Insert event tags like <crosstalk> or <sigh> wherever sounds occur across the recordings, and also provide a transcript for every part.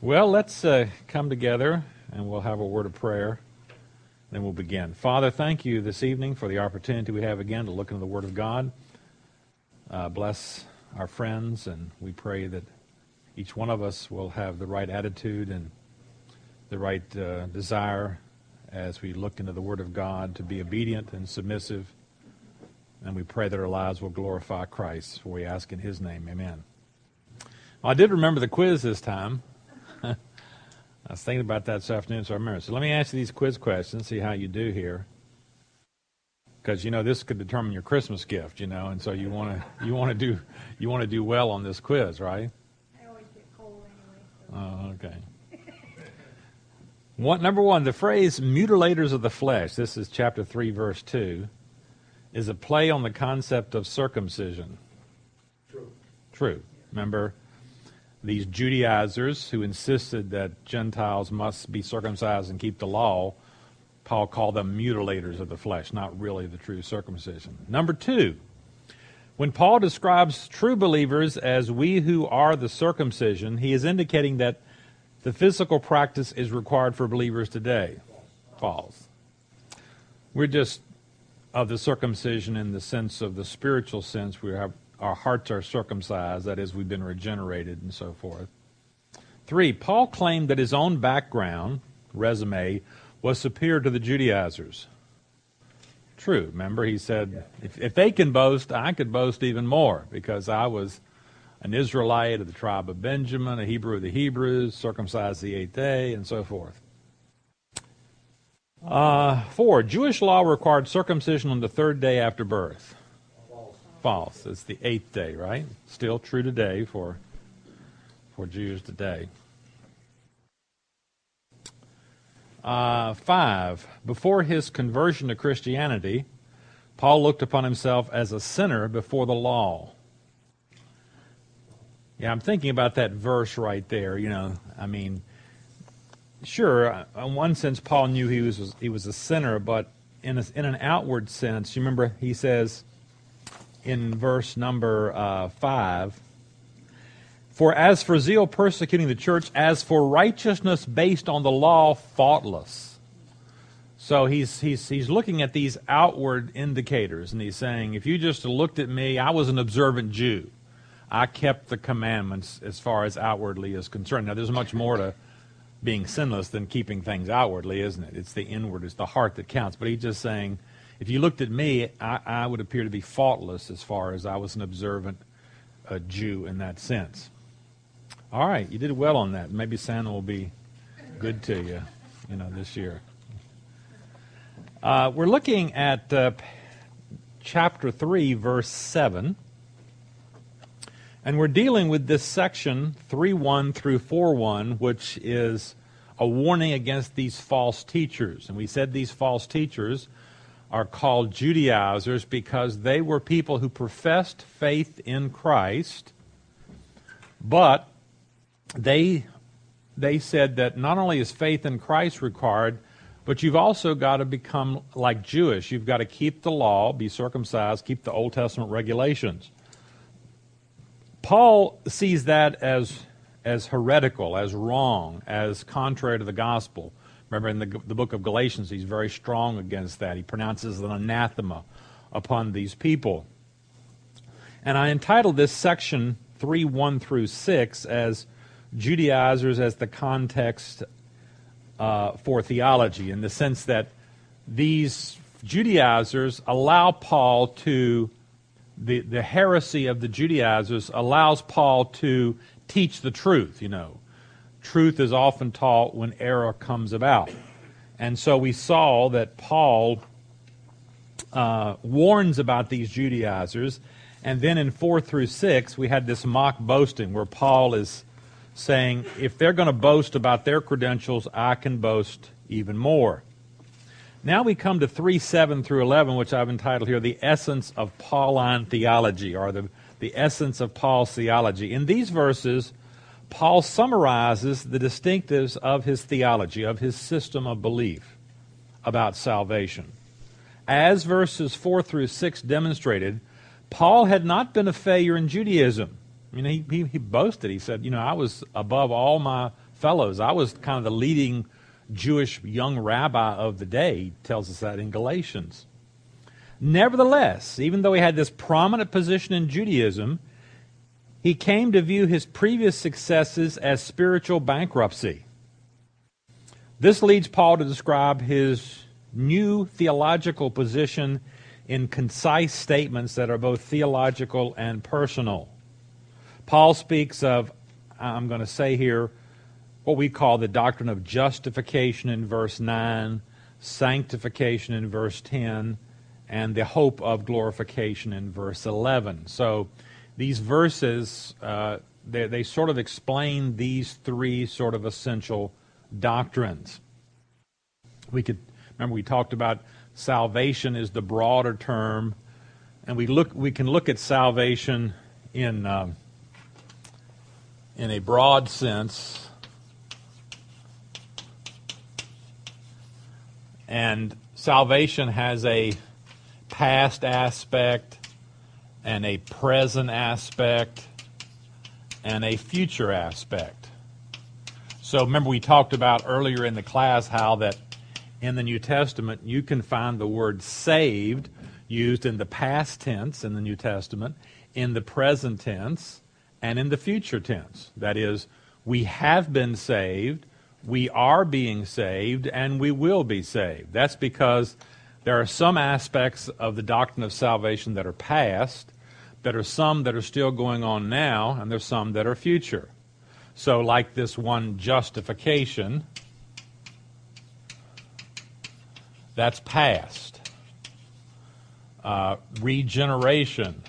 Well, let's uh, come together and we'll have a word of prayer. Then we'll begin. Father, thank you this evening for the opportunity we have again to look into the Word of God. Uh, bless our friends, and we pray that each one of us will have the right attitude and the right uh, desire as we look into the Word of God to be obedient and submissive. And we pray that our lives will glorify Christ. For we ask in His name. Amen. Well, I did remember the quiz this time. I was thinking about that this afternoon, so I remember. So let me ask you these quiz questions, see how you do here. Because you know this could determine your Christmas gift, you know, and so you want to you want to do you want to do well on this quiz, right? I always get cold anyway. So. Oh, okay. What number one? The phrase "mutilators of the flesh." This is chapter three, verse two. Is a play on the concept of circumcision. True. True. Remember, these Judaizers who insisted that Gentiles must be circumcised and keep the law, Paul called them mutilators of the flesh, not really the true circumcision. Number two, when Paul describes true believers as we who are the circumcision, he is indicating that the physical practice is required for believers today. False. We're just of the circumcision in the sense of the spiritual sense. We have our hearts are circumcised, that is, we've been regenerated and so forth. Three, Paul claimed that his own background, resume, was superior to the Judaizers. True. Remember, he said, if, if they can boast, I could boast even more because I was an Israelite of the tribe of Benjamin, a Hebrew of the Hebrews, circumcised the eighth day, and so forth. Uh, four, Jewish law required circumcision on the third day after birth false. It's the eighth day, right? Still true today for for Jews today. Uh, five. Before his conversion to Christianity, Paul looked upon himself as a sinner before the law. Yeah, I'm thinking about that verse right there. You know, I mean, sure, in one sense, Paul knew he was he was a sinner, but in a, in an outward sense, you remember he says in verse number uh, 5. For as for zeal persecuting the church, as for righteousness based on the law, faultless. So he's, he's, he's looking at these outward indicators, and he's saying, if you just looked at me, I was an observant Jew. I kept the commandments as far as outwardly is concerned. Now, there's much more to being sinless than keeping things outwardly, isn't it? It's the inward, it's the heart that counts. But he's just saying, if you looked at me, I, I would appear to be faultless as far as I was an observant uh, Jew in that sense. All right, you did well on that. Maybe Santa will be good to you, you know, this year. Uh, we're looking at uh, chapter 3, verse 7. And we're dealing with this section 3 1 through 4 1, which is a warning against these false teachers. And we said these false teachers are called Judaizers because they were people who professed faith in Christ, but they they said that not only is faith in Christ required, but you've also got to become like Jewish. You've got to keep the law, be circumcised, keep the Old Testament regulations. Paul sees that as as heretical, as wrong, as contrary to the gospel. Remember in the, the book of Galatians, he's very strong against that. He pronounces an anathema upon these people. And I entitled this section 3 1 through 6 as Judaizers as the context uh, for theology, in the sense that these Judaizers allow Paul to, the, the heresy of the Judaizers allows Paul to teach the truth, you know truth is often taught when error comes about. And so we saw that Paul uh, warns about these Judaizers. And then in 4 through 6, we had this mock boasting where Paul is saying, if they're going to boast about their credentials, I can boast even more. Now we come to 3 7 through 11, which I've entitled here, The Essence of Pauline Theology, or the, the Essence of Paul's Theology. In these verses, Paul summarizes the distinctives of his theology, of his system of belief about salvation. As verses 4 through 6 demonstrated, Paul had not been a failure in Judaism. I mean, he, he, he boasted. He said, You know, I was above all my fellows. I was kind of the leading Jewish young rabbi of the day. He tells us that in Galatians. Nevertheless, even though he had this prominent position in Judaism, he came to view his previous successes as spiritual bankruptcy. This leads Paul to describe his new theological position in concise statements that are both theological and personal. Paul speaks of, I'm going to say here, what we call the doctrine of justification in verse 9, sanctification in verse 10, and the hope of glorification in verse 11. So these verses, uh, they, they sort of explain these three sort of essential doctrines. We could remember we talked about salvation is the broader term, and we look we can look at salvation in uh, in a broad sense, and salvation has a past aspect and a present aspect and a future aspect. So remember we talked about earlier in the class how that in the New Testament you can find the word saved used in the past tense in the New Testament, in the present tense, and in the future tense. That is, we have been saved, we are being saved, and we will be saved. That's because there are some aspects of the doctrine of salvation that are past, there are some that are still going on now, and there's some that are future. So, like this one justification, that's past. Uh, regeneration,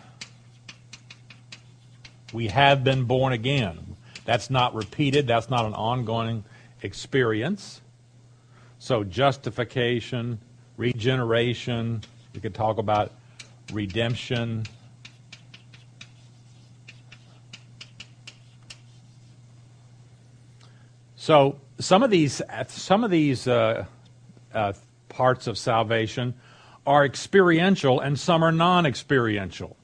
we have been born again. That's not repeated, that's not an ongoing experience. So, justification, regeneration, we could talk about redemption. So some of these some of these uh, uh, parts of salvation are experiential, and some are non-experiential.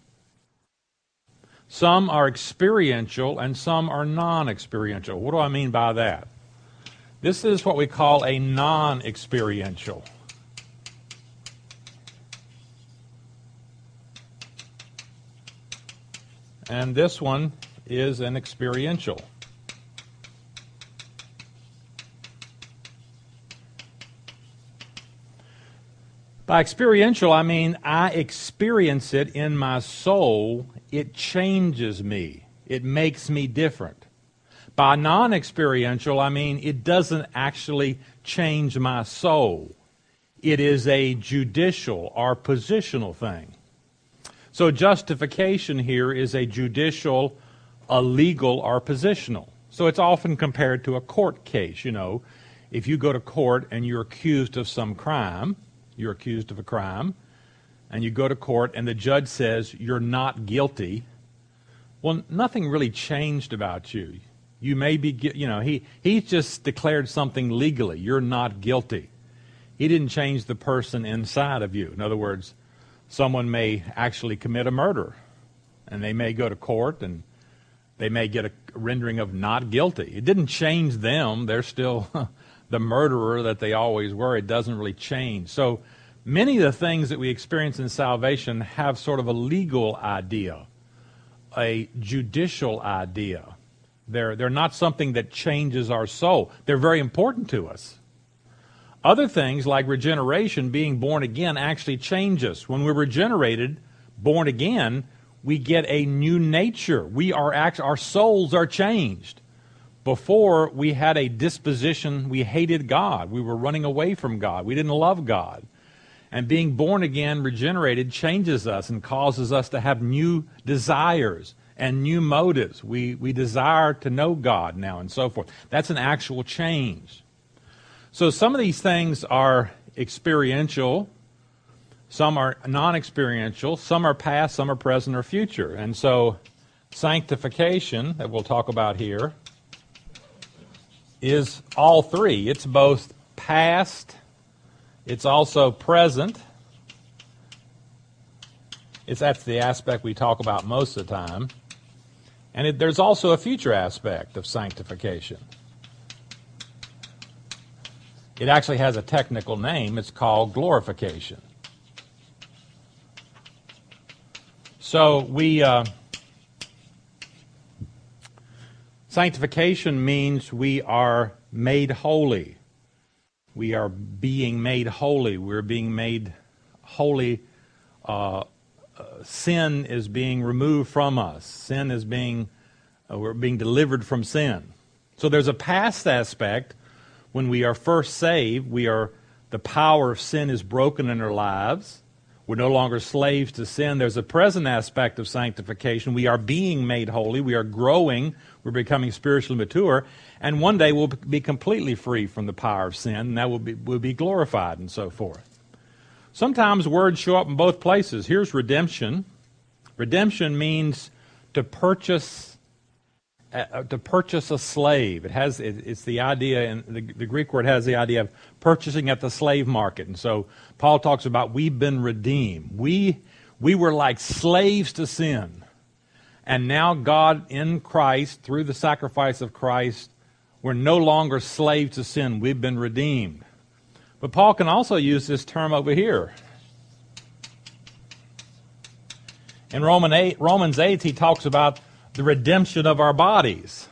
Some are experiential, and some are non-experiential. What do I mean by that? This is what we call a non-experiential. And this one is an experiential. By experiential, I mean I experience it in my soul. It changes me. It makes me different. By non experiential, I mean it doesn't actually change my soul. It is a judicial or positional thing. So justification here is a judicial, a legal, or positional. So it's often compared to a court case. You know, if you go to court and you're accused of some crime, you're accused of a crime, and you go to court and the judge says you're not guilty, well, nothing really changed about you. You may be, you know, he, he just declared something legally. You're not guilty. He didn't change the person inside of you. In other words, someone may actually commit a murder, and they may go to court and they may get a rendering of not guilty. It didn't change them. They're still <laughs> the murderer that they always were. It doesn't really change. So many of the things that we experience in salvation have sort of a legal idea, a judicial idea. They're, they're not something that changes our soul. They're very important to us. Other things like regeneration, being born again, actually change us. When we're regenerated, born again, we get a new nature. We are act- our souls are changed. Before we had a disposition, we hated God. We were running away from God. We didn't love God. And being born again, regenerated, changes us and causes us to have new desires and new motives. We, we desire to know God now and so forth. That's an actual change. So some of these things are experiential, some are non experiential, some are past, some are present or future. And so sanctification, that we'll talk about here, is all three. It's both past, it's also present. It's that's the aspect we talk about most of the time. And it, there's also a future aspect of sanctification. It actually has a technical name. It's called glorification. So we. Uh, sanctification means we are made holy. We are being made holy. We're being made holy. Uh, uh, sin is being removed from us. Sin is being, uh, we're being delivered from sin. So there's a past aspect when we are first saved. We are, the power of sin is broken in our lives. We're no longer slaves to sin. There's a present aspect of sanctification. We are being made holy. We are growing. We're becoming spiritually mature. And one day we'll be completely free from the power of sin, and that will be, will be glorified and so forth. Sometimes words show up in both places. Here's redemption. Redemption means to purchase uh, to purchase a slave. It has it, it's the idea, and the, the Greek word has the idea of purchasing at the slave market. And so Paul talks about we've been redeemed. We we were like slaves to sin, and now God in Christ through the sacrifice of Christ, we're no longer slaves to sin. We've been redeemed. But Paul can also use this term over here. In Roman 8, Romans 8, he talks about the redemption of our bodies.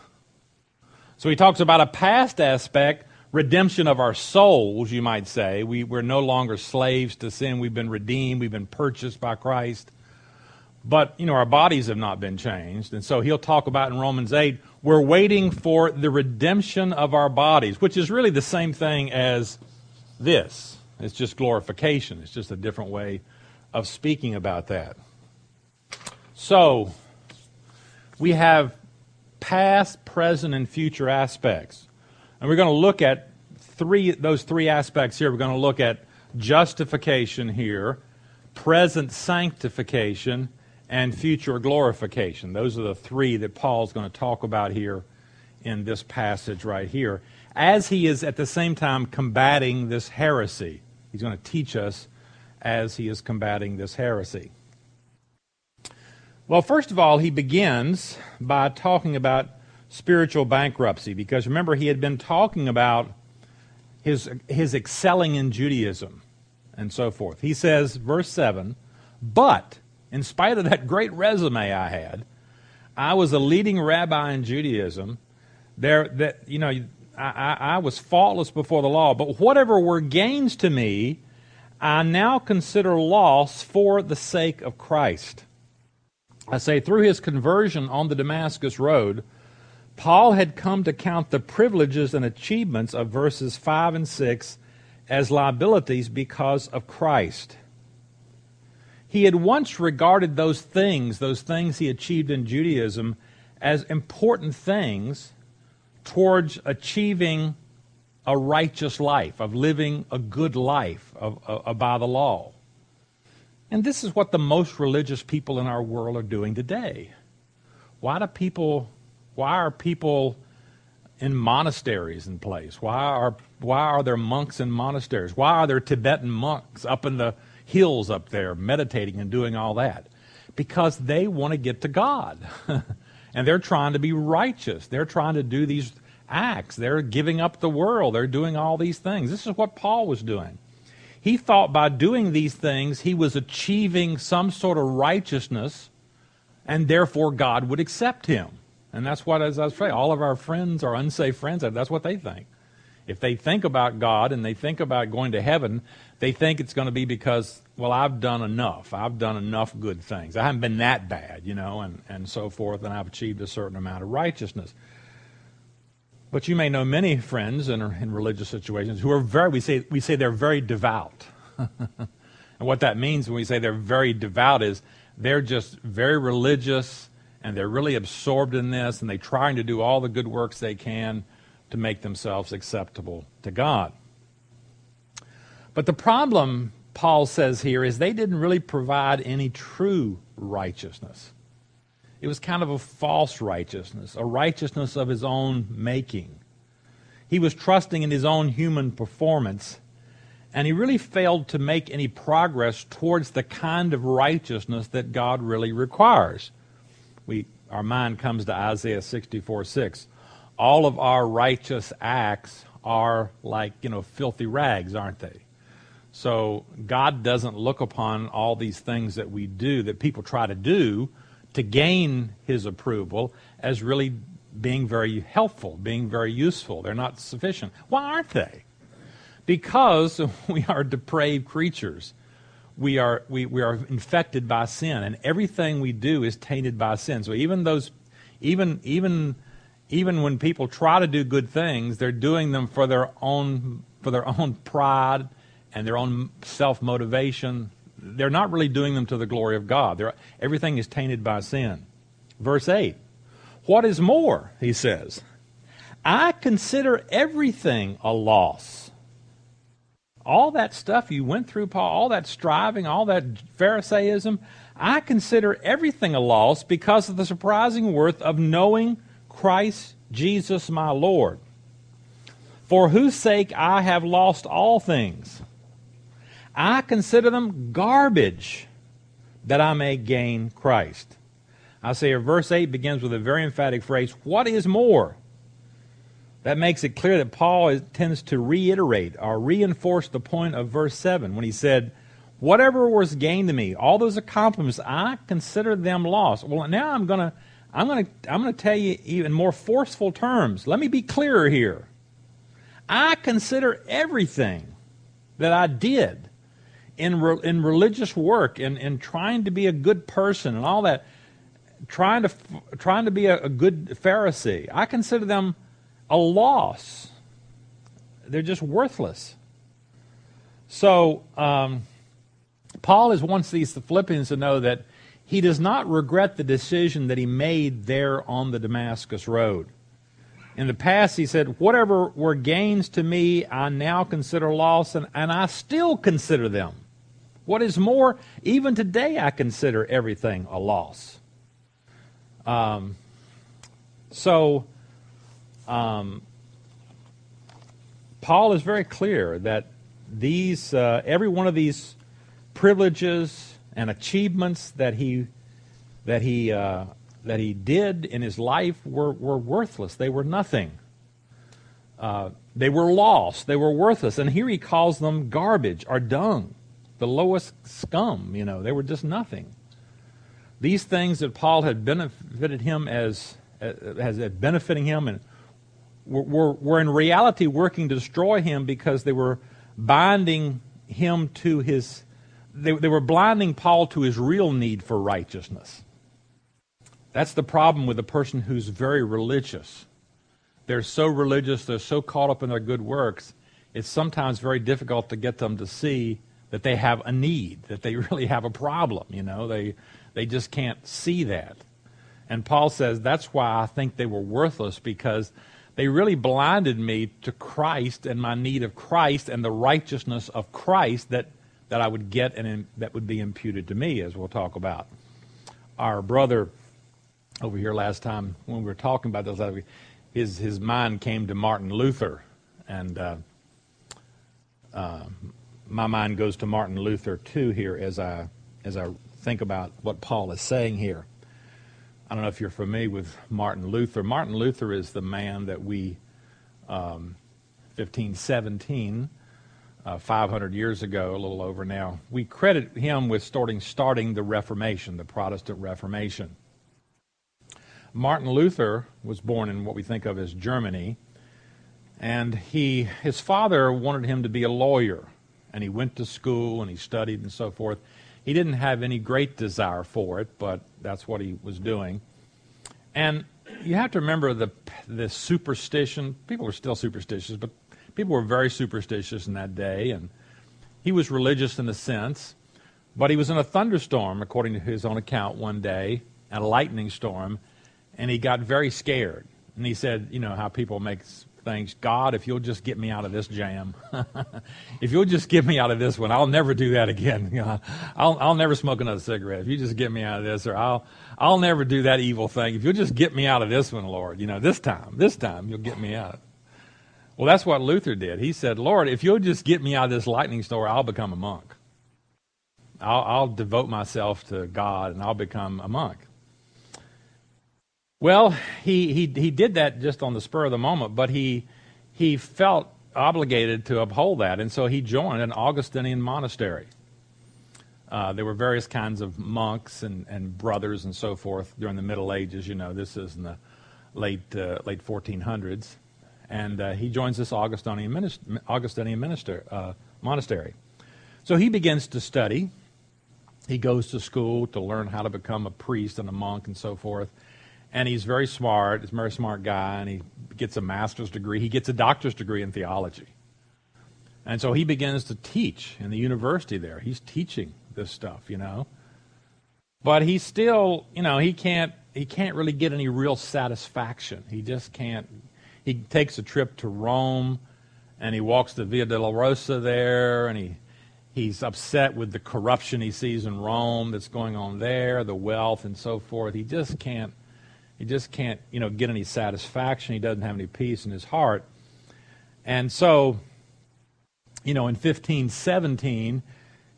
So he talks about a past aspect, redemption of our souls, you might say. We, we're no longer slaves to sin. We've been redeemed. We've been purchased by Christ. But, you know, our bodies have not been changed. And so he'll talk about in Romans 8, we're waiting for the redemption of our bodies, which is really the same thing as this. It's just glorification. It's just a different way of speaking about that. So, we have past, present, and future aspects. And we're going to look at three those three aspects here. We're going to look at justification here, present sanctification, and future glorification. Those are the three that Paul's going to talk about here in this passage right here, as he is at the same time combating this heresy. He's going to teach us as he is combating this heresy. Well, first of all, he begins by talking about spiritual bankruptcy because remember, he had been talking about his, his excelling in Judaism and so forth. He says, verse 7 But in spite of that great resume I had, I was a leading rabbi in Judaism. There, that you know, I, I was faultless before the law. But whatever were gains to me, I now consider loss for the sake of Christ. I say, through his conversion on the Damascus Road, Paul had come to count the privileges and achievements of verses 5 and 6 as liabilities because of Christ. He had once regarded those things, those things he achieved in Judaism, as important things towards achieving a righteous life, of living a good life of, of, of by the law. And this is what the most religious people in our world are doing today. Why do people why are people in monasteries in place? Why are why are there monks in monasteries? Why are there Tibetan monks up in the hills up there meditating and doing all that? Because they want to get to God. <laughs> and they're trying to be righteous. They're trying to do these acts. They're giving up the world. They're doing all these things. This is what Paul was doing. He thought by doing these things, he was achieving some sort of righteousness, and therefore God would accept him. And that's what, as I say, all of our friends, are unsafe friends, that's what they think. If they think about God and they think about going to heaven, they think it's going to be because, well, I've done enough. I've done enough good things. I haven't been that bad, you know, and, and so forth, and I've achieved a certain amount of righteousness. But you may know many friends in, in religious situations who are very, we say, we say they're very devout. <laughs> and what that means when we say they're very devout is they're just very religious and they're really absorbed in this and they're trying to do all the good works they can to make themselves acceptable to God. But the problem, Paul says here, is they didn't really provide any true righteousness. It was kind of a false righteousness, a righteousness of his own making. He was trusting in his own human performance, and he really failed to make any progress towards the kind of righteousness that God really requires. We, our mind comes to Isaiah 64 6. All of our righteous acts are like, you know, filthy rags, aren't they? So God doesn't look upon all these things that we do, that people try to do to gain His approval, as really being very helpful, being very useful. They're not sufficient. Why aren't they? Because <laughs> we are depraved creatures. We are, we, we are infected by sin, and everything we do is tainted by sin. So even those, even, even, even when people try to do good things, they're doing them for their own, for their own pride and their own self motivation. They're not really doing them to the glory of God. They're, everything is tainted by sin. Verse 8 What is more, he says, I consider everything a loss. All that stuff you went through, Paul, all that striving, all that Pharisaism, I consider everything a loss because of the surprising worth of knowing Christ Jesus my Lord, for whose sake I have lost all things. I consider them garbage that I may gain Christ. I say verse 8 begins with a very emphatic phrase, What is more? That makes it clear that Paul tends to reiterate or reinforce the point of verse 7 when he said, Whatever was gained to me, all those accomplishments, I consider them lost. Well, now I'm going to I'm going to I'm going to tell you even more forceful terms. Let me be clearer here. I consider everything that I did in re, in religious work and in, in trying to be a good person and all that, trying to trying to be a, a good Pharisee. I consider them a loss. They're just worthless. So um, Paul is wants these the Philippians to know that he does not regret the decision that he made there on the Damascus Road. In the past, he said, Whatever were gains to me, I now consider loss, and, and I still consider them. What is more, even today, I consider everything a loss. Um, so, um, Paul is very clear that these, uh, every one of these privileges, and achievements that he that he uh, that he did in his life were, were worthless. They were nothing. Uh, they were lost. They were worthless. And here he calls them garbage or dung, the lowest scum. You know, they were just nothing. These things that Paul had benefited him as uh, as benefiting him and were, were in reality working to destroy him because they were binding him to his they, they were blinding Paul to his real need for righteousness. That's the problem with a person who's very religious. They're so religious, they're so caught up in their good works, it's sometimes very difficult to get them to see that they have a need, that they <laughs> really have a problem, you know. They they just can't see that. And Paul says that's why I think they were worthless because they really blinded me to Christ and my need of Christ and the righteousness of Christ that that I would get and that would be imputed to me, as we'll talk about. Our brother over here last time when we were talking about this, his his mind came to Martin Luther, and uh, uh, my mind goes to Martin Luther too here as I as I think about what Paul is saying here. I don't know if you're familiar with Martin Luther. Martin Luther is the man that we, um, 1517, uh, 500 years ago, a little over now. We credit him with starting, starting the Reformation, the Protestant Reformation. Martin Luther was born in what we think of as Germany, and he, his father wanted him to be a lawyer, and he went to school and he studied and so forth. He didn't have any great desire for it, but that's what he was doing. And you have to remember the the superstition. People are still superstitious, but people were very superstitious in that day, and he was religious in a sense, but he was in a thunderstorm, according to his own account, one day, and a lightning storm, and he got very scared. And he said, you know, how people make things, God, if you'll just get me out of this jam, <laughs> if you'll just get me out of this one, I'll never do that again. <laughs> I'll, I'll never smoke another cigarette. If you just get me out of this, or I'll, I'll never do that evil thing. If you'll just get me out of this one, Lord, you know, this time, this time, you'll get me out. Well, that's what Luther did. He said, Lord, if you'll just get me out of this lightning storm, I'll become a monk. I'll, I'll devote myself to God and I'll become a monk. Well, he, he, he did that just on the spur of the moment, but he, he felt obligated to uphold that, and so he joined an Augustinian monastery. Uh, there were various kinds of monks and, and brothers and so forth during the Middle Ages. You know, this is in the late uh, late 1400s, and uh, he joins this Augustinian, Augustinian minister, uh, monastery. So he begins to study. He goes to school to learn how to become a priest and a monk and so forth. And he's very smart. He's a very smart guy, and he gets a master's degree. He gets a doctor's degree in theology. And so he begins to teach in the university there. He's teaching this stuff, you know. But he still, you know, he can't he can't really get any real satisfaction. He just can't. He takes a trip to Rome, and he walks the Via Dolorosa there, and he he's upset with the corruption he sees in Rome that's going on there, the wealth and so forth. He just can't. He just can't, you know, get any satisfaction. He doesn't have any peace in his heart, and so, you know, in 1517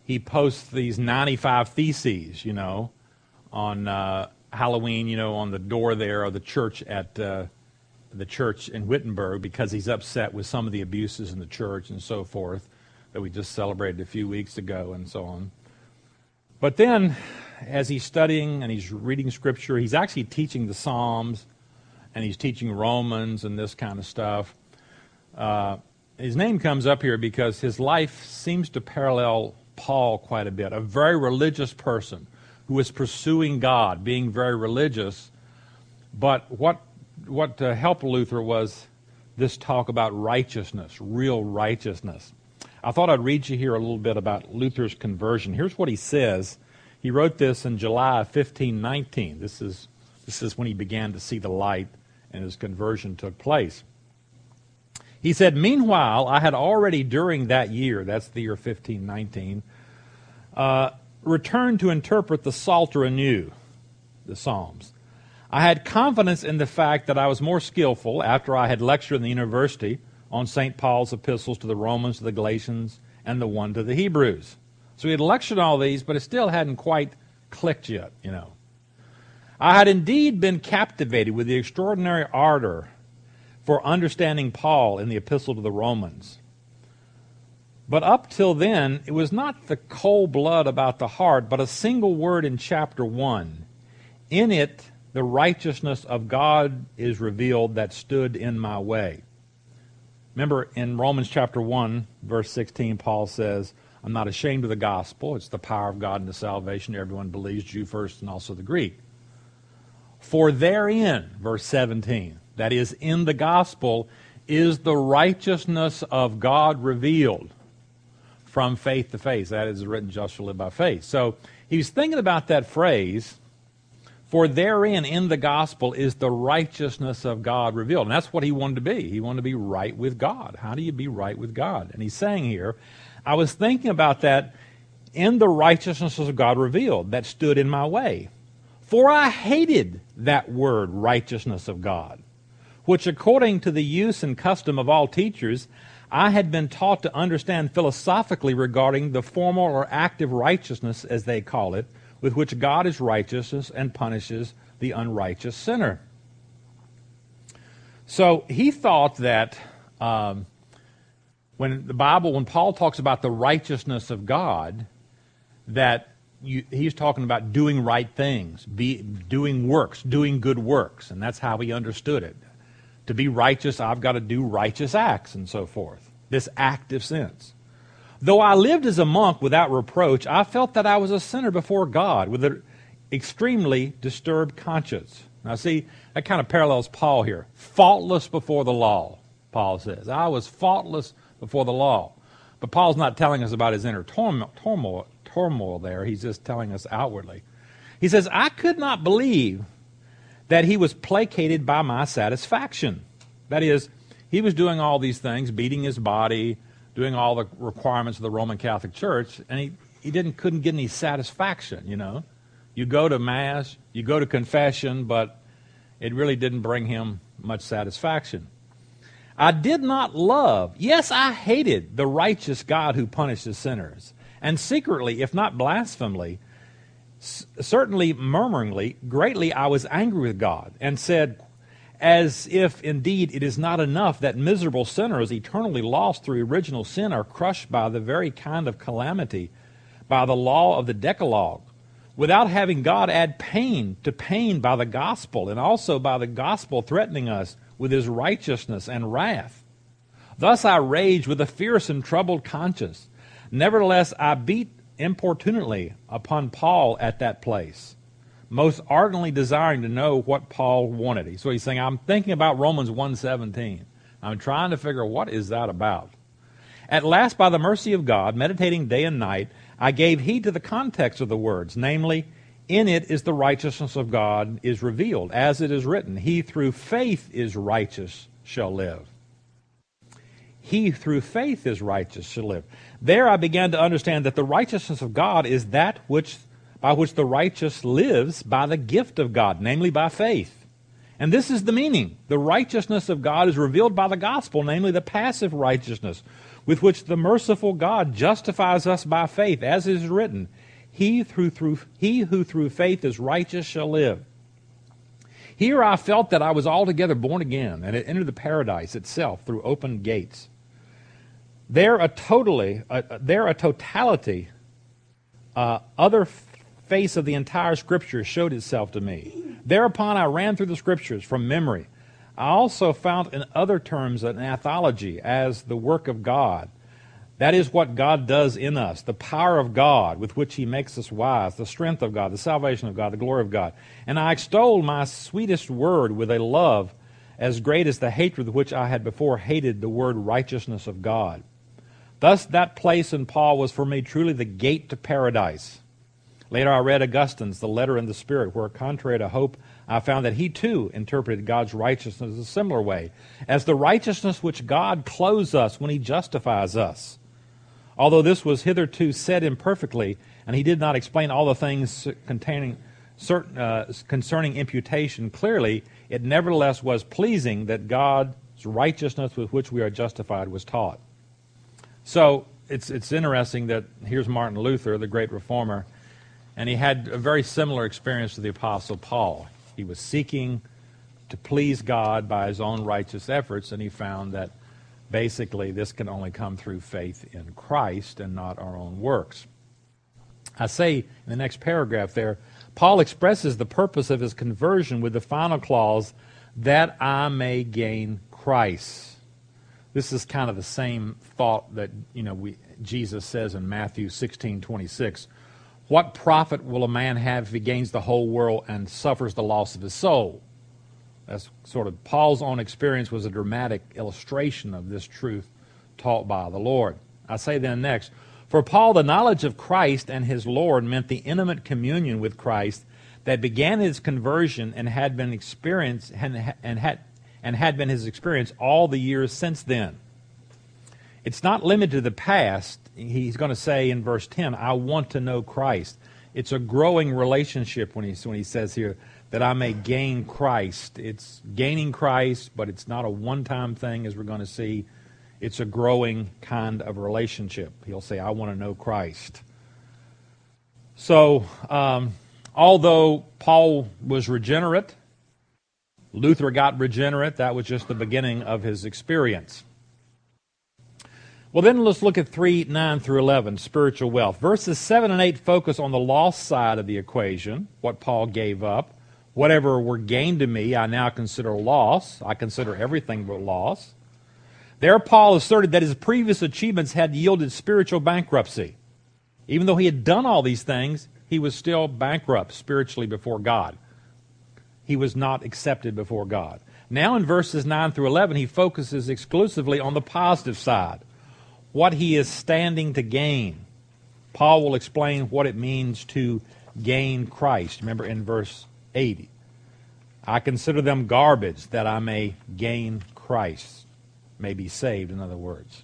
he posts these 95 theses, you know, on uh, Halloween, you know, on the door there of the church at uh, the church in Wittenberg because he's upset with some of the abuses in the church and so forth that we just celebrated a few weeks ago and so on. But then, as he's studying and he's reading scripture, he's actually teaching the Psalms and he's teaching Romans and this kind of stuff. Uh, his name comes up here because his life seems to parallel Paul quite a bit, a very religious person who was pursuing God, being very religious. But what, what uh, helped Luther was this talk about righteousness, real righteousness. I thought I'd read you here a little bit about Luther's conversion. Here's what he says. He wrote this in July of 1519. This is, this is when he began to see the light and his conversion took place. He said, Meanwhile, I had already during that year, that's the year 1519, uh, returned to interpret the Psalter anew, the Psalms. I had confidence in the fact that I was more skillful after I had lectured in the university on St. Paul's epistles to the Romans, to the Galatians, and the one to the Hebrews. So he had lectured all these, but it still hadn't quite clicked yet, you know. I had indeed been captivated with the extraordinary ardor for understanding Paul in the Epistle to the Romans. But up till then, it was not the cold blood about the heart, but a single word in chapter 1. In it, the righteousness of God is revealed that stood in my way. Remember in Romans chapter 1, verse 16, Paul says, I'm not ashamed of the gospel. It's the power of God and the salvation. Everyone believes, Jew first and also the Greek. For therein, verse 17, that is, in the gospel, is the righteousness of God revealed from faith to faith. That is written just by faith. So he was thinking about that phrase, for therein in the gospel is the righteousness of God revealed. And that's what he wanted to be. He wanted to be right with God. How do you be right with God? And he's saying here, I was thinking about that in the righteousness of God revealed that stood in my way. For I hated that word, righteousness of God which according to the use and custom of all teachers, I had been taught to understand philosophically regarding the formal or active righteousness, as they call it, with which God is righteous and punishes the unrighteous sinner. So he thought that um, when the Bible, when Paul talks about the righteousness of God, that you, he's talking about doing right things, be, doing works, doing good works, and that's how he understood it. To be righteous, I've got to do righteous acts and so forth. This active sense. Though I lived as a monk without reproach, I felt that I was a sinner before God with an extremely disturbed conscience. Now, see, that kind of parallels Paul here. Faultless before the law, Paul says. I was faultless before the law. But Paul's not telling us about his inner turmoil, turmoil, turmoil there. He's just telling us outwardly. He says, I could not believe that he was placated by my satisfaction. That is, he was doing all these things, beating his body, doing all the requirements of the Roman Catholic Church, and he, he didn't couldn't get any satisfaction, you know. You go to Mass, you go to confession, but it really didn't bring him much satisfaction. I did not love, yes, I hated the righteous God who punishes sinners. And secretly, if not blasphemily, certainly murmuringly, greatly I was angry with God, and said, as if indeed it is not enough that miserable sinners eternally lost through original sin are crushed by the very kind of calamity, by the law of the Decalogue, without having God add pain to pain by the gospel, and also by the gospel threatening us with his righteousness and wrath. Thus I rage with a fierce and troubled conscience. Nevertheless, I beat importunately upon Paul at that place most ardently desiring to know what Paul wanted. So he's saying, I'm thinking about Romans 1.17. I'm trying to figure what is that about. At last, by the mercy of God, meditating day and night, I gave heed to the context of the words, namely, in it is the righteousness of God is revealed, as it is written, He through faith is righteous shall live. He through faith is righteous shall live. There I began to understand that the righteousness of God is that which by which the righteous lives by the gift of God, namely by faith. And this is the meaning. The righteousness of God is revealed by the gospel, namely the passive righteousness, with which the merciful God justifies us by faith, as is written, he, through, through, he who through faith is righteous shall live. Here I felt that I was altogether born again and had entered the paradise itself through open gates. There a totally, uh, there a totality, uh, other face of the entire Scripture showed itself to me. Thereupon I ran through the Scriptures from memory. I also found in other terms an anthology as the work of God. That is what God does in us, the power of God with which He makes us wise, the strength of God, the salvation of God, the glory of God. And I extolled my sweetest word with a love as great as the hatred with which I had before hated the word righteousness of God. Thus, that place in Paul was for me truly the gate to paradise. Later, I read Augustine's The Letter in the Spirit, where, contrary to hope, I found that he too interpreted God's righteousness a similar way, as the righteousness which God clothes us when he justifies us. Although this was hitherto said imperfectly, and he did not explain all the things containing certain, uh, concerning imputation clearly, it nevertheless was pleasing that God's righteousness with which we are justified was taught. So it's, it's interesting that here's Martin Luther, the great reformer, and he had a very similar experience to the Apostle Paul. He was seeking to please God by his own righteous efforts, and he found that basically this can only come through faith in Christ and not our own works. I say in the next paragraph there, Paul expresses the purpose of his conversion with the final clause, that I may gain Christ. This is kind of the same thought that you know we, Jesus says in Matthew 16, 26, what profit will a man have if he gains the whole world and suffers the loss of his soul? That's sort of Paul's own experience was a dramatic illustration of this truth taught by the Lord. I say then next, for Paul, the knowledge of Christ and his Lord meant the intimate communion with Christ that began his conversion and had been experienced and, and had and had been his experience all the years since then. It's not limited to the past he's going to say in verse 10, I want to know Christ. It's a growing relationship when he, when he says here that I may gain Christ. It's gaining Christ, but it's not a one time thing, as we're going to see. It's a growing kind of relationship. He'll say, I want to know Christ. So, um, although Paul was regenerate, Luther got regenerate, that was just the beginning of his experience. Well, then let's look at 3 9 through 11, spiritual wealth. Verses 7 and 8 focus on the lost side of the equation, what Paul gave up. Whatever were gained to me, I now consider loss. I consider everything but loss. There, Paul asserted that his previous achievements had yielded spiritual bankruptcy. Even though he had done all these things, he was still bankrupt spiritually before God. He was not accepted before God. Now, in verses 9 through 11, he focuses exclusively on the positive side what he is standing to gain. Paul will explain what it means to gain Christ. Remember in verse 80. I consider them garbage that I may gain Christ, may be saved, in other words.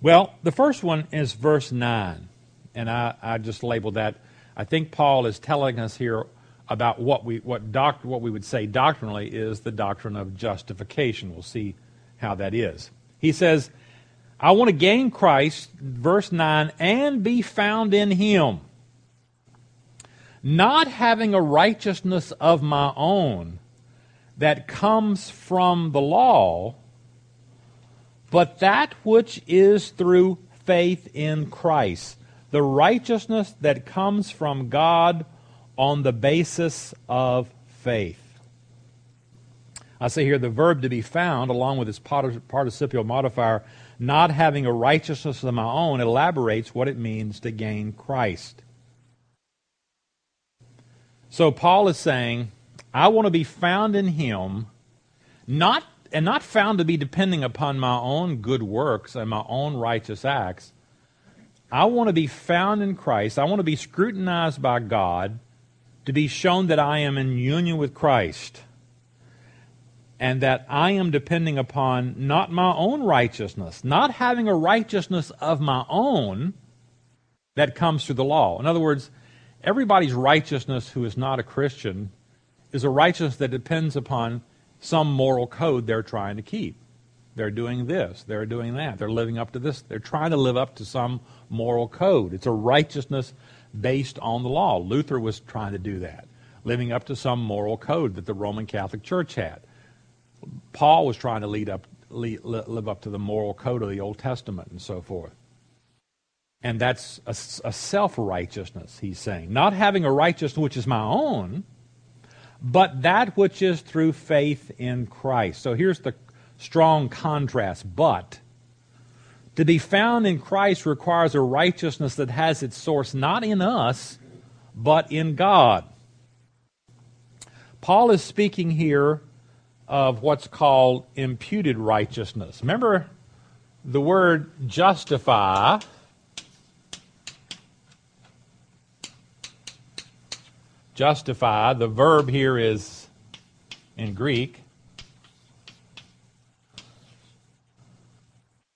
Well, the first one is verse 9, and I, I just labeled that. I think Paul is telling us here about what we, what, doc, what we would say doctrinally is the doctrine of justification. We'll see how that is. He says, I want to gain Christ, verse 9, and be found in him, not having a righteousness of my own that comes from the law, but that which is through faith in Christ, the righteousness that comes from God on the basis of faith. I say here the verb to be found, along with its participial modifier, not having a righteousness of my own, elaborates what it means to gain Christ. So Paul is saying, I want to be found in him, not and not found to be depending upon my own good works and my own righteous acts. I want to be found in Christ. I want to be scrutinized by God to be shown that I am in union with Christ and that I am depending upon not my own righteousness, not having a righteousness of my own that comes through the law. In other words, everybody's righteousness who is not a Christian is a righteousness that depends upon some moral code they're trying to keep. They're doing this, they're doing that, they're living up to this, they're trying to live up to some moral code. It's a righteousness based on the law. Luther was trying to do that, living up to some moral code that the Roman Catholic Church had. Paul was trying to lead up, live up to the moral code of the Old Testament and so forth. And that's a, a self righteousness, he's saying. Not having a righteousness which is my own, but that which is through faith in Christ. So here's the strong contrast. But to be found in Christ requires a righteousness that has its source not in us, but in God. Paul is speaking here of what's called imputed righteousness. Remember the word justify. Justify, the verb here is in Greek.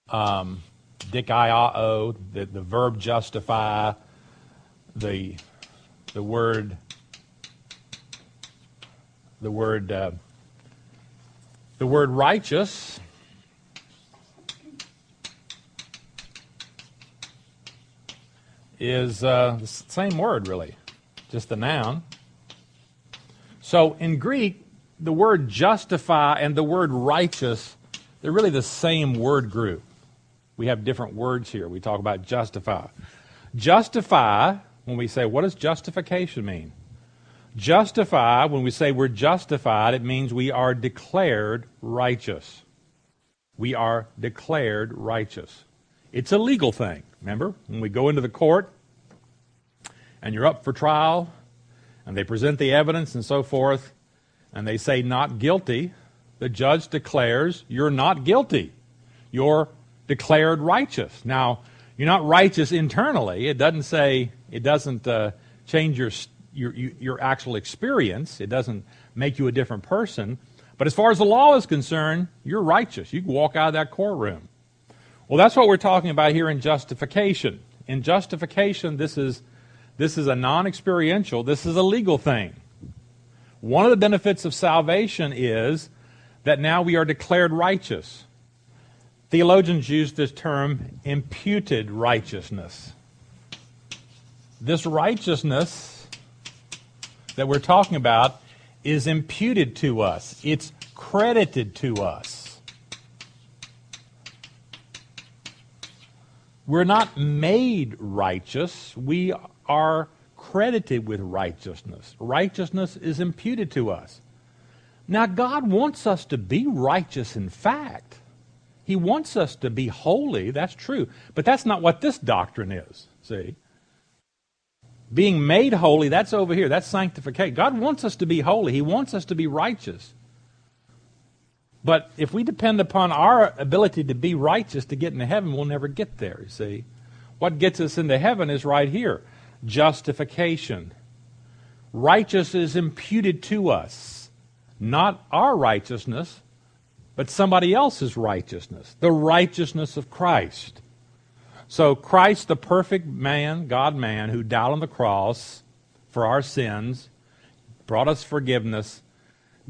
Um, dikaiao, the, the verb justify, the, the word, the word uh, the word righteous is uh, the same word, really, just the noun. So in Greek, the word justify and the word righteous, they're really the same word group. We have different words here. We talk about justify. Justify, when we say, what does justification mean? Justify, when we say we're justified, it means we are declared righteous. We are declared righteous. It's a legal thing. Remember, when we go into the court and you're up for trial and they present the evidence and so forth and they say not guilty, the judge declares you're not guilty. You're declared righteous. Now, you're not righteous internally. It doesn't say, it doesn't uh, change your your, your actual experience. It doesn't make you a different person. But as far as the law is concerned, you're righteous. You can walk out of that courtroom. Well, that's what we're talking about here in justification. In justification, this is, this is a non experiential, this is a legal thing. One of the benefits of salvation is that now we are declared righteous. Theologians use this term imputed righteousness. This righteousness that we're talking about is imputed to us, it's credited to us. We're not made righteous, we are credited with righteousness. Righteousness is imputed to us. Now, God wants us to be righteous in fact. He wants us to be holy, that's true. But that's not what this doctrine is, see? Being made holy, that's over here. That's sanctification. God wants us to be holy, He wants us to be righteous. But if we depend upon our ability to be righteous to get into heaven, we'll never get there, you see. What gets us into heaven is right here justification. Righteousness is imputed to us, not our righteousness, but somebody else's righteousness, the righteousness of Christ. So, Christ, the perfect man, God man, who died on the cross for our sins, brought us forgiveness,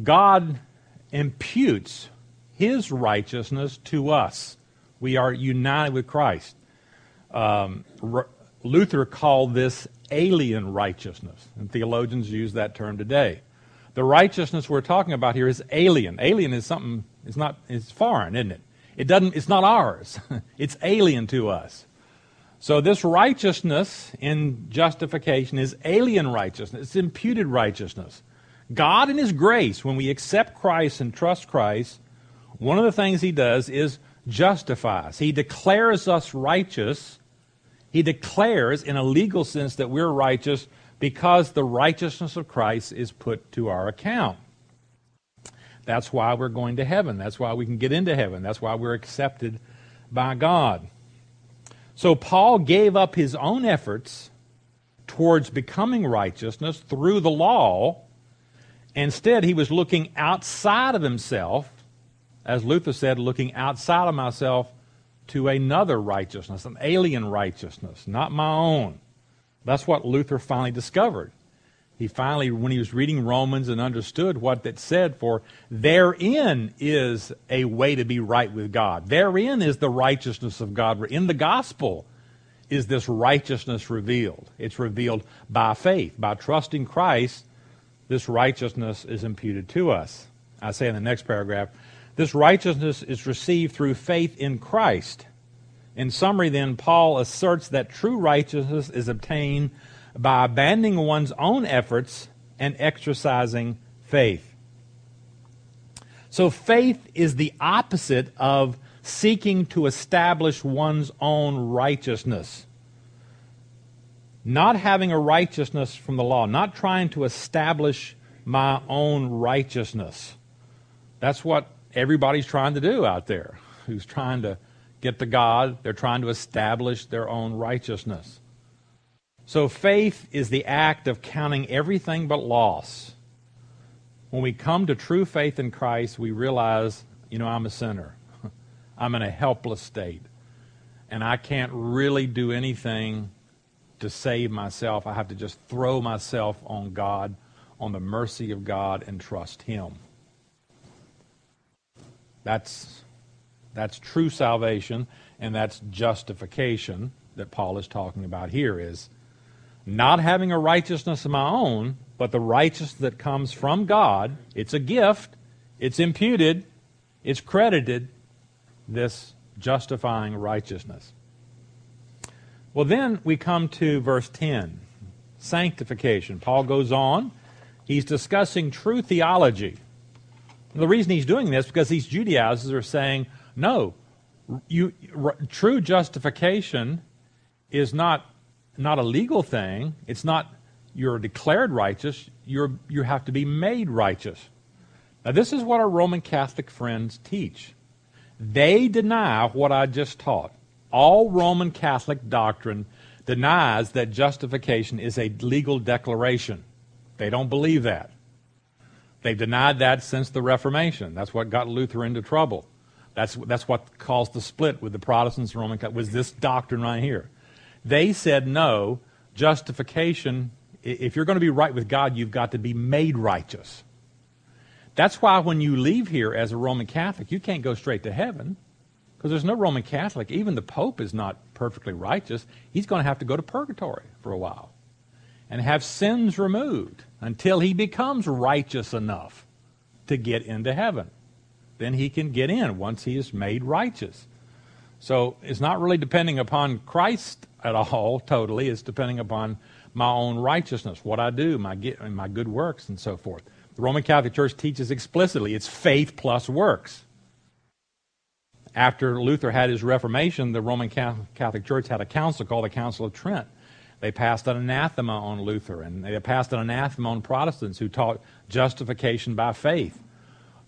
God imputes his righteousness to us. We are united with Christ. Um, Luther called this alien righteousness, and theologians use that term today. The righteousness we're talking about here is alien. Alien is something, it's not, it's foreign, isn't it? It doesn't, it's not ours. <laughs> it's alien to us. So this righteousness in justification is alien righteousness. It's imputed righteousness. God in His grace, when we accept Christ and trust Christ, one of the things He does is justify us. He declares us righteous. He declares, in a legal sense, that we're righteous because the righteousness of Christ is put to our account. That's why we're going to heaven. That's why we can get into heaven. That's why we're accepted by God. So Paul gave up his own efforts towards becoming righteousness through the law. Instead, he was looking outside of himself, as Luther said, looking outside of myself to another righteousness, an alien righteousness, not my own. That's what Luther finally discovered. He finally, when he was reading Romans and understood what that said, for therein is a way to be right with God. Therein is the righteousness of God. In the gospel is this righteousness revealed. It's revealed by faith. By trusting Christ, this righteousness is imputed to us. I say in the next paragraph, this righteousness is received through faith in Christ. In summary, then, Paul asserts that true righteousness is obtained by abandoning one's own efforts and exercising faith. So, faith is the opposite of seeking to establish one's own righteousness. Not having a righteousness from the law, not trying to establish my own righteousness. That's what everybody's trying to do out there who's trying to get to God. They're trying to establish their own righteousness. So faith is the act of counting everything but loss. When we come to true faith in Christ, we realize, you know, I'm a sinner. <laughs> I'm in a helpless state. And I can't really do anything to save myself. I have to just throw myself on God, on the mercy of God, and trust Him. That's, that's true salvation, and that's justification that Paul is talking about here is not having a righteousness of my own, but the righteousness that comes from God. It's a gift, it's imputed, it's credited, this justifying righteousness. Well, then we come to verse 10 sanctification. Paul goes on, he's discussing true theology. The reason he's doing this because these Judaizers are saying, no, you, r- true justification is not not a legal thing. It's not you're declared righteous. You're, you have to be made righteous. Now, this is what our Roman Catholic friends teach. They deny what I just taught. All Roman Catholic doctrine denies that justification is a legal declaration. They don't believe that. They've denied that since the Reformation. That's what got Luther into trouble. That's, that's what caused the split with the Protestants and Roman Catholics, was this doctrine right here. They said, no, justification, if you're going to be right with God, you've got to be made righteous. That's why when you leave here as a Roman Catholic, you can't go straight to heaven because there's no Roman Catholic. Even the Pope is not perfectly righteous. He's going to have to go to purgatory for a while and have sins removed until he becomes righteous enough to get into heaven. Then he can get in once he is made righteous. So it's not really depending upon Christ at all, <laughs> totally. It's depending upon my own righteousness, what I do, my, my good works, and so forth. The Roman Catholic Church teaches explicitly it's faith plus works. After Luther had his Reformation, the Roman Catholic Church had a council called the Council of Trent. They passed an anathema on Luther, and they passed an anathema on Protestants who taught justification by faith.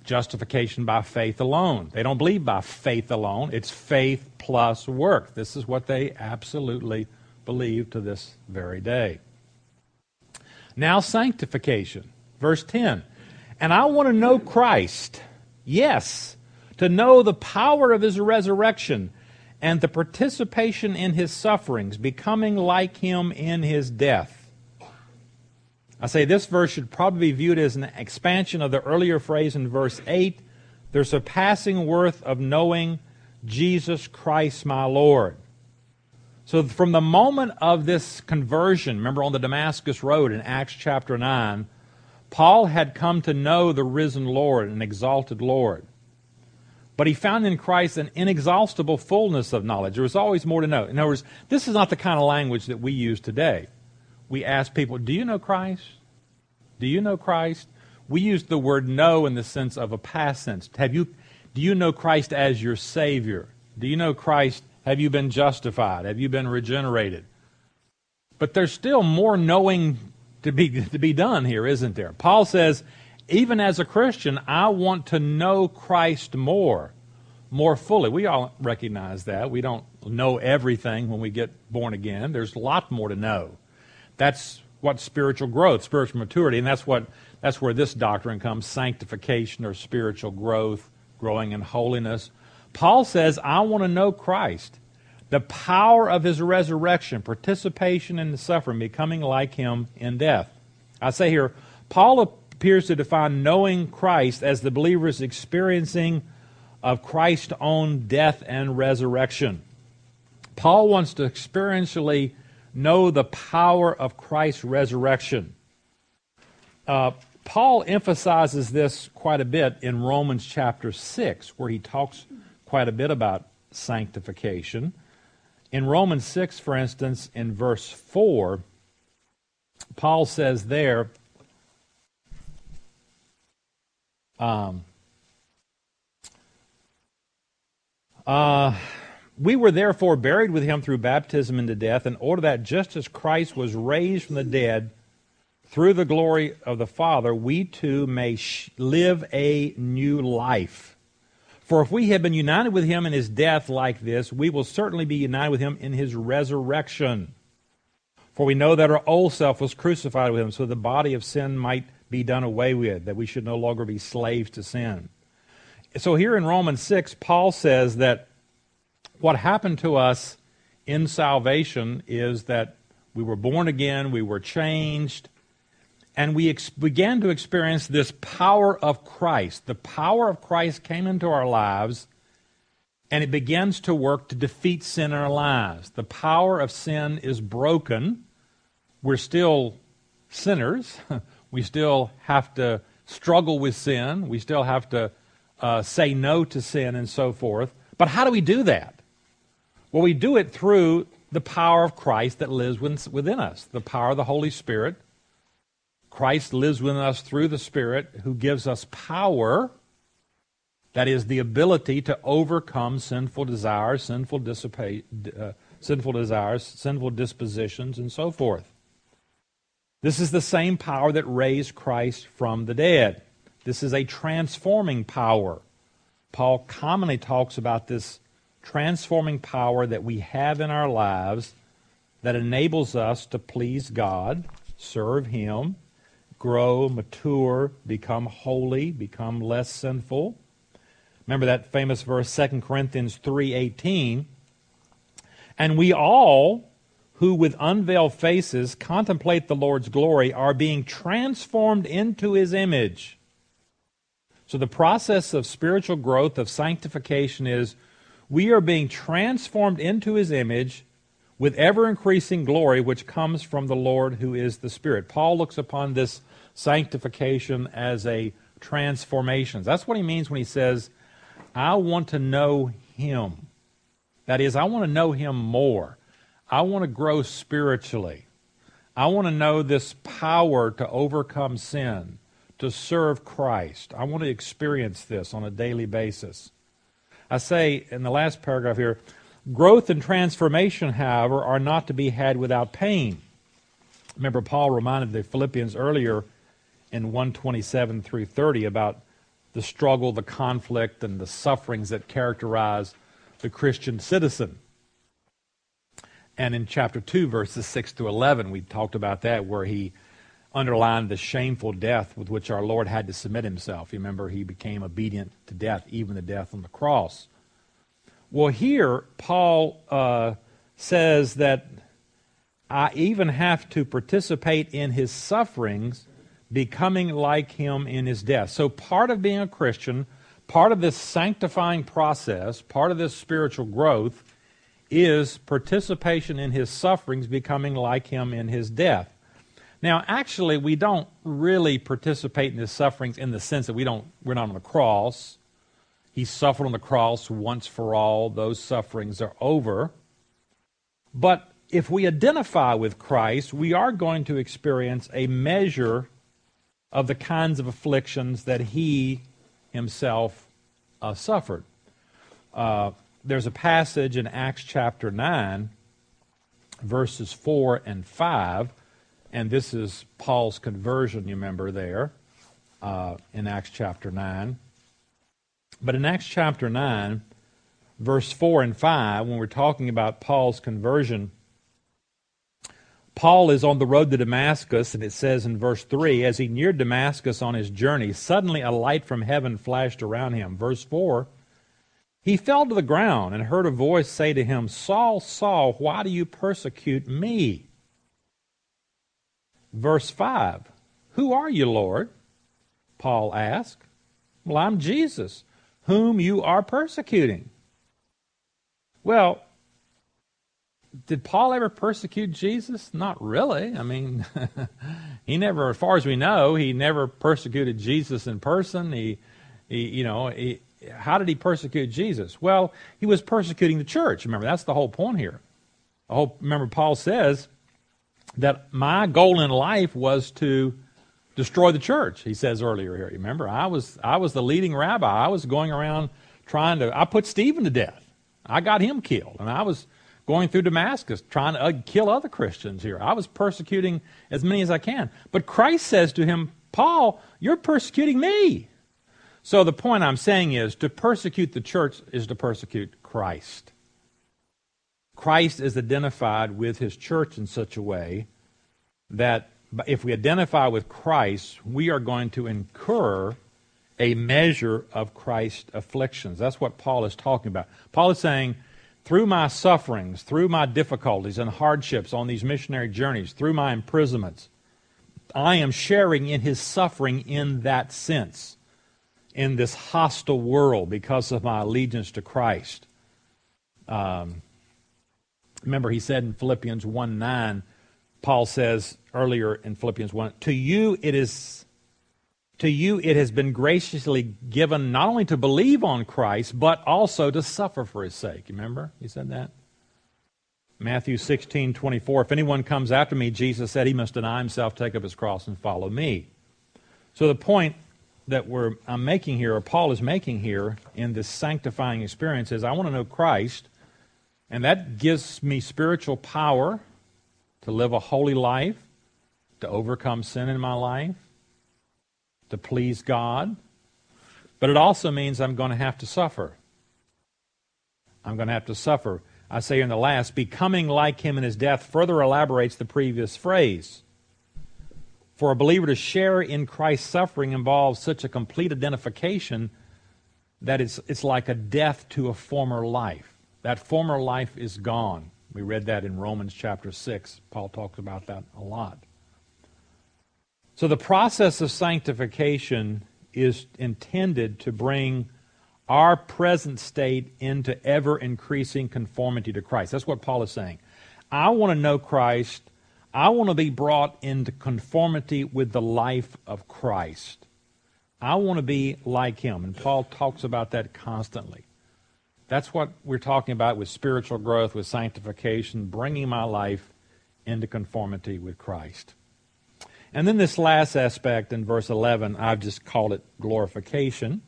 Justification by faith alone. They don't believe by faith alone. It's faith plus work. This is what they absolutely believe to this very day. Now, sanctification. Verse 10. And I want to know Christ. Yes, to know the power of his resurrection and the participation in his sufferings, becoming like him in his death. I say this verse should probably be viewed as an expansion of the earlier phrase in verse 8 the surpassing worth of knowing Jesus Christ my Lord. So, from the moment of this conversion, remember on the Damascus Road in Acts chapter 9, Paul had come to know the risen Lord and exalted Lord. But he found in Christ an inexhaustible fullness of knowledge. There was always more to know. In other words, this is not the kind of language that we use today. We ask people, Do you know Christ? Do you know Christ? We use the word know in the sense of a past sense. Have you, do you know Christ as your Savior? Do you know Christ? Have you been justified? Have you been regenerated? But there's still more knowing to be, to be done here, isn't there? Paul says, even as a Christian, I want to know Christ more, more fully. We all recognize that. We don't know everything when we get born again. There's a lot more to know. That's what spiritual growth, spiritual maturity, and that's what that's where this doctrine comes, sanctification or spiritual growth, growing in holiness. Paul says, I want to know Christ the power of his resurrection, participation in the suffering, becoming like him in death. I say here, Paul appears to define knowing Christ as the believer's experiencing of Christ's own death and resurrection. Paul wants to experientially know the power of Christ's resurrection. Uh, Paul emphasizes this quite a bit in Romans chapter 6, where he talks quite a bit about sanctification. In Romans 6, for instance, in verse 4, Paul says there, um, uh, we were therefore buried with him through baptism into death, in order that just as Christ was raised from the dead through the glory of the Father, we too may sh- live a new life. For if we have been united with him in his death like this, we will certainly be united with him in his resurrection. For we know that our old self was crucified with him, so the body of sin might be done away with, that we should no longer be slaves to sin. So here in Romans 6, Paul says that what happened to us in salvation is that we were born again, we were changed, and we ex- began to experience this power of Christ. The power of Christ came into our lives, and it begins to work to defeat sin in our lives. The power of sin is broken. We're still sinners. <laughs> we still have to struggle with sin. We still have to uh, say no to sin and so forth. But how do we do that? Well, we do it through the power of Christ that lives within us, the power of the Holy Spirit Christ lives within us through the Spirit who gives us power, that is, the ability to overcome sinful desires, sinful, dissipate, uh, sinful desires, sinful dispositions, and so forth. This is the same power that raised Christ from the dead. This is a transforming power. Paul commonly talks about this transforming power that we have in our lives that enables us to please God, serve Him, grow, mature, become holy, become less sinful. Remember that famous verse 2 Corinthians 3:18, and we all who with unveiled faces contemplate the Lord's glory are being transformed into his image. So the process of spiritual growth of sanctification is we are being transformed into his image with ever increasing glory which comes from the Lord who is the Spirit. Paul looks upon this sanctification as a transformation. That's what he means when he says, I want to know him. That is, I want to know him more. I want to grow spiritually. I want to know this power to overcome sin, to serve Christ. I want to experience this on a daily basis. I say in the last paragraph here, growth and transformation, however, are not to be had without pain. Remember, Paul reminded the Philippians earlier in 127 through 30 about the struggle, the conflict, and the sufferings that characterize the Christian citizen. And in chapter 2, verses 6 to 11, we talked about that, where he underlined the shameful death with which our Lord had to submit himself. You remember, he became obedient to death, even the death on the cross. Well, here, Paul uh, says that I even have to participate in his sufferings becoming like him in his death. So, part of being a Christian, part of this sanctifying process, part of this spiritual growth, is participation in his sufferings, becoming like him in his death. Now, actually, we don't really participate in his sufferings in the sense that we don't, we're not on the cross. He suffered on the cross once for all. Those sufferings are over. But if we identify with Christ, we are going to experience a measure of the kinds of afflictions that he himself uh, suffered. Uh, there's a passage in Acts chapter 9, verses 4 and 5, and this is Paul's conversion, you remember there, uh, in Acts chapter 9. But in Acts chapter 9, verse 4 and 5, when we're talking about Paul's conversion, Paul is on the road to Damascus, and it says in verse 3 As he neared Damascus on his journey, suddenly a light from heaven flashed around him. Verse 4 He fell to the ground and heard a voice say to him, Saul, Saul, why do you persecute me? Verse 5 Who are you, Lord? Paul asked. Well, I'm Jesus, whom you are persecuting. Well, did Paul ever persecute Jesus? Not really. I mean, <laughs> he never, as far as we know, he never persecuted Jesus in person. He, he you know, he, how did he persecute Jesus? Well, he was persecuting the church. Remember, that's the whole point here. Whole, remember, Paul says that my goal in life was to destroy the church. He says earlier here. Remember, I was I was the leading rabbi. I was going around trying to. I put Stephen to death. I got him killed, and I was going through Damascus trying to uh, kill other Christians here. I was persecuting as many as I can. But Christ says to him, Paul, you're persecuting me. So the point I'm saying is to persecute the church is to persecute Christ. Christ is identified with his church in such a way that if we identify with Christ, we are going to incur a measure of Christ's afflictions. That's what Paul is talking about. Paul is saying, through my sufferings, through my difficulties and hardships on these missionary journeys, through my imprisonments, I am sharing in his suffering in that sense, in this hostile world because of my allegiance to Christ. Um, remember, he said in Philippians 1 9, Paul says earlier in Philippians 1, To you it is to you it has been graciously given not only to believe on Christ, but also to suffer for his sake. Remember? He said that? Matthew 16, 24. If anyone comes after me, Jesus said he must deny himself, take up his cross, and follow me. So the point that we're, I'm making here, or Paul is making here in this sanctifying experience is I want to know Christ, and that gives me spiritual power to live a holy life, to overcome sin in my life to please God, but it also means I'm going to have to suffer. I'm going to have to suffer. I say in the last, becoming like him in his death further elaborates the previous phrase. For a believer to share in Christ's suffering involves such a complete identification that it's, it's like a death to a former life. That former life is gone. We read that in Romans chapter 6. Paul talks about that a lot. So the process of sanctification is intended to bring our present state into ever increasing conformity to Christ. That's what Paul is saying. I want to know Christ. I want to be brought into conformity with the life of Christ. I want to be like him. And Paul talks about that constantly. That's what we're talking about with spiritual growth, with sanctification, bringing my life into conformity with Christ. And then this last aspect in verse 11, I've just called it glorification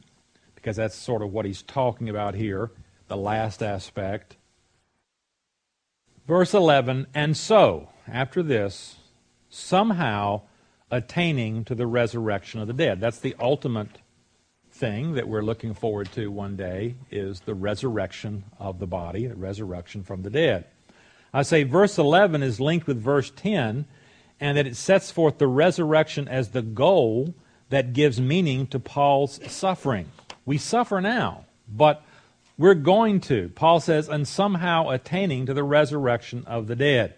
because that's sort of what he's talking about here, the last aspect. Verse 11, and so, after this, somehow attaining to the resurrection of the dead. That's the ultimate thing that we're looking forward to one day is the resurrection of the body, the resurrection from the dead. I say verse 11 is linked with verse 10 and that it sets forth the resurrection as the goal that gives meaning to Paul's suffering. We suffer now, but we're going to, Paul says, and somehow attaining to the resurrection of the dead.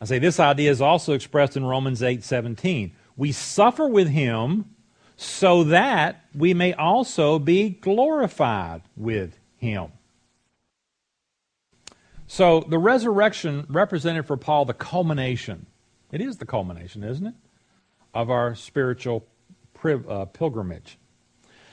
I say this idea is also expressed in Romans 8 17. We suffer with him so that we may also be glorified with him. So the resurrection represented for Paul the culmination It is the culmination, isn't it, of our spiritual uh, pilgrimage.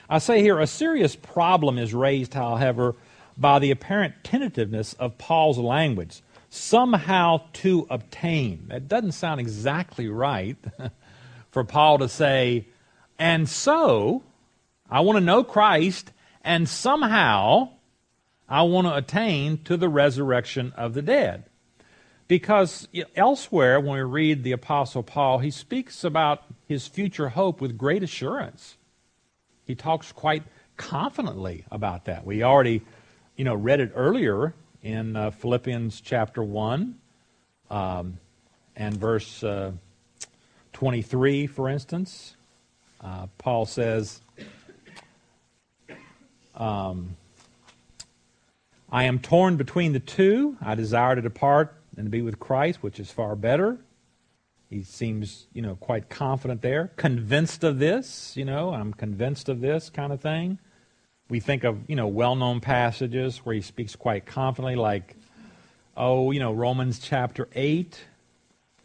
I say here a serious problem is raised, however, by the apparent tentativeness of Paul's language. Somehow to obtain. That doesn't sound exactly right <laughs> for Paul to say, and so I want to know Christ, and somehow I want to attain to the resurrection of the dead. Because elsewhere, when we read the Apostle Paul, he speaks about his future hope with great assurance. He talks quite confidently about that. We already, you know, read it earlier in uh, Philippians chapter 1 um, and verse uh, 23, for instance. Uh, Paul says, um, I am torn between the two. I desire to depart and to be with Christ, which is far better. He seems, you know, quite confident there. Convinced of this, you know, I'm convinced of this kind of thing. We think of, you know, well known passages where he speaks quite confidently, like, oh, you know, Romans chapter 8,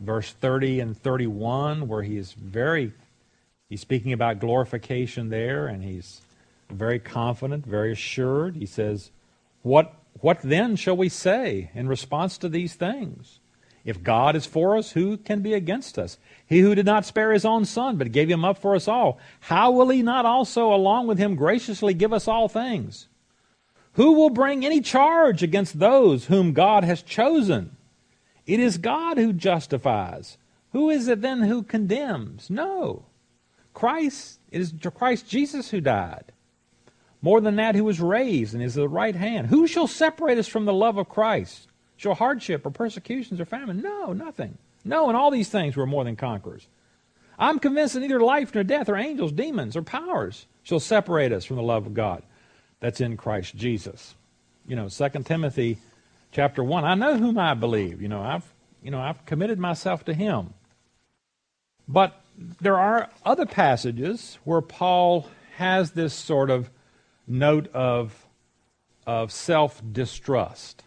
verse 30 and 31, where he is very, he's speaking about glorification there, and he's very confident, very assured. He says, What, what then shall we say in response to these things? If God is for us, who can be against us? He who did not spare his own son, but gave him up for us all, how will he not also, along with him, graciously give us all things? Who will bring any charge against those whom God has chosen? It is God who justifies. Who is it then who condemns? No. Christ, it is Christ Jesus who died. More than that, who was raised and is at the right hand. Who shall separate us from the love of Christ? Shall hardship or persecutions or famine? No, nothing. No, in all these things we're more than conquerors. I'm convinced that neither life nor death or angels, demons, or powers shall separate us from the love of God that's in Christ Jesus. You know, 2 Timothy chapter 1, I know whom I believe. You know, I've you know, I've committed myself to him. But there are other passages where Paul has this sort of note of, of self distrust.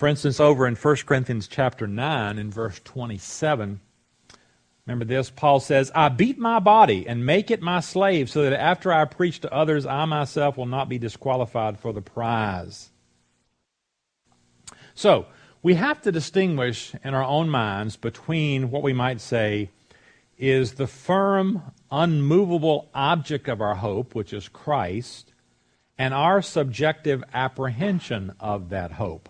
For instance, over in 1 Corinthians chapter 9, in verse 27, remember this? Paul says, I beat my body and make it my slave, so that after I preach to others, I myself will not be disqualified for the prize. So, we have to distinguish in our own minds between what we might say is the firm, unmovable object of our hope, which is Christ, and our subjective apprehension of that hope.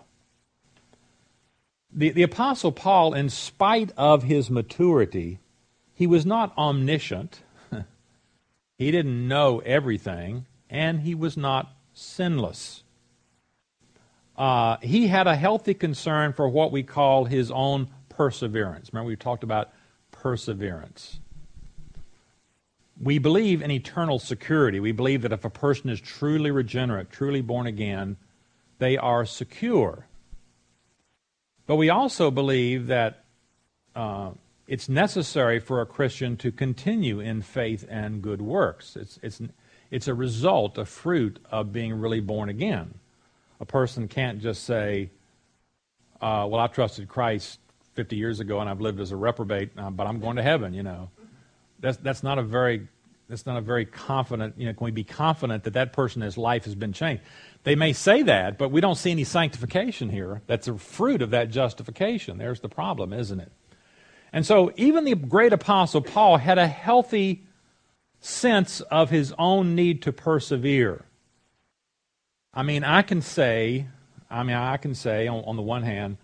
The, the Apostle Paul, in spite of his maturity, he was not omniscient. <laughs> he didn't know everything, and he was not sinless. Uh, he had a healthy concern for what we call his own perseverance. Remember, we talked about perseverance. We believe in eternal security. We believe that if a person is truly regenerate, truly born again, they are secure. But we also believe that uh, it's necessary for a Christian to continue in faith and good works. It's, it's, it's a result, a fruit of being really born again. A person can't just say, uh, Well, I trusted Christ 50 years ago and I've lived as a reprobate, uh, but I'm going to heaven, you know. That's, that's not a very that's not a very confident, you know, can we be confident that that person, his life has been changed? They may say that, but we don't see any sanctification here. That's a fruit of that justification. There's the problem, isn't it? And so even the great apostle Paul had a healthy sense of his own need to persevere. I mean, I can say, I mean, I can say on, on the one hand,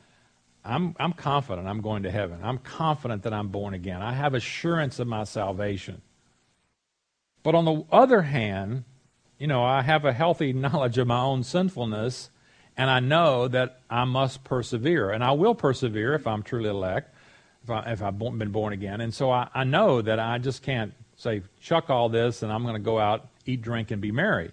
I'm, I'm confident I'm going to heaven. I'm confident that I'm born again. I have assurance of my salvation. But on the other hand, you know, I have a healthy <laughs> knowledge of my own sinfulness, and I know that I must persevere. And I will persevere if I'm truly elect, if, I, if I've been born again. And so I, I know that I just can't say, chuck all this and I'm going to go out, eat, drink, and be merry.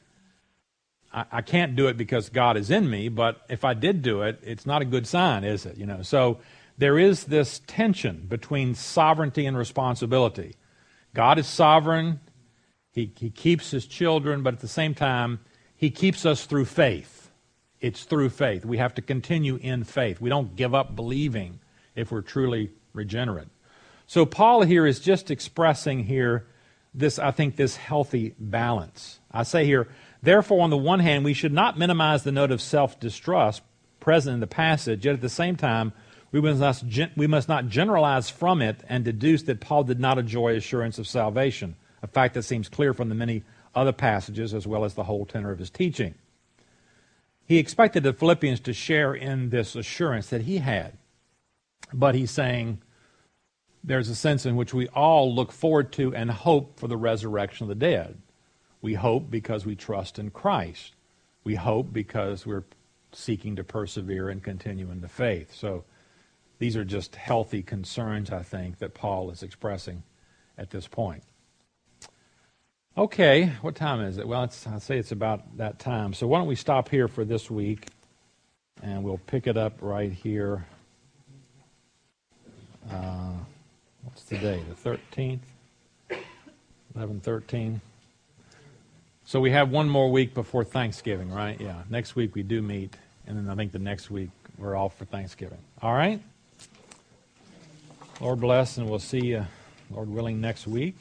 I, I can't do it because God is in me, but if I did do it, it's not a good sign, is it? You know, so there is this tension between sovereignty and responsibility. God is sovereign. He, he keeps his children, but at the same time, he keeps us through faith. It's through faith. We have to continue in faith. We don't give up believing if we're truly regenerate. So Paul here is just expressing here this, I think, this healthy balance. I say here, therefore, on the one hand, we should not minimize the note of self distrust present in the passage, yet at the same time, we must, we must not generalize from it and deduce that Paul did not enjoy assurance of salvation, a fact that seems clear from the many other passages as well as the whole tenor of his teaching. He expected the Philippians to share in this assurance that he had. But he's saying there's a sense in which we all look forward to and hope for the resurrection of the dead. We hope because we trust in Christ. We hope because we're seeking to persevere and continue in the faith. So these are just healthy concerns, I think, that Paul is expressing at this point. Okay, what time is it? Well, I'd say it's about that time. So why don't we stop here for this week, and we'll pick it up right here. Uh, what's today? The 13th? 11, 13. So we have one more week before Thanksgiving, right? Yeah. Next week we do meet, and then I think the next week we're off for Thanksgiving. All right? Lord bless, and we'll see you, Lord willing, next week.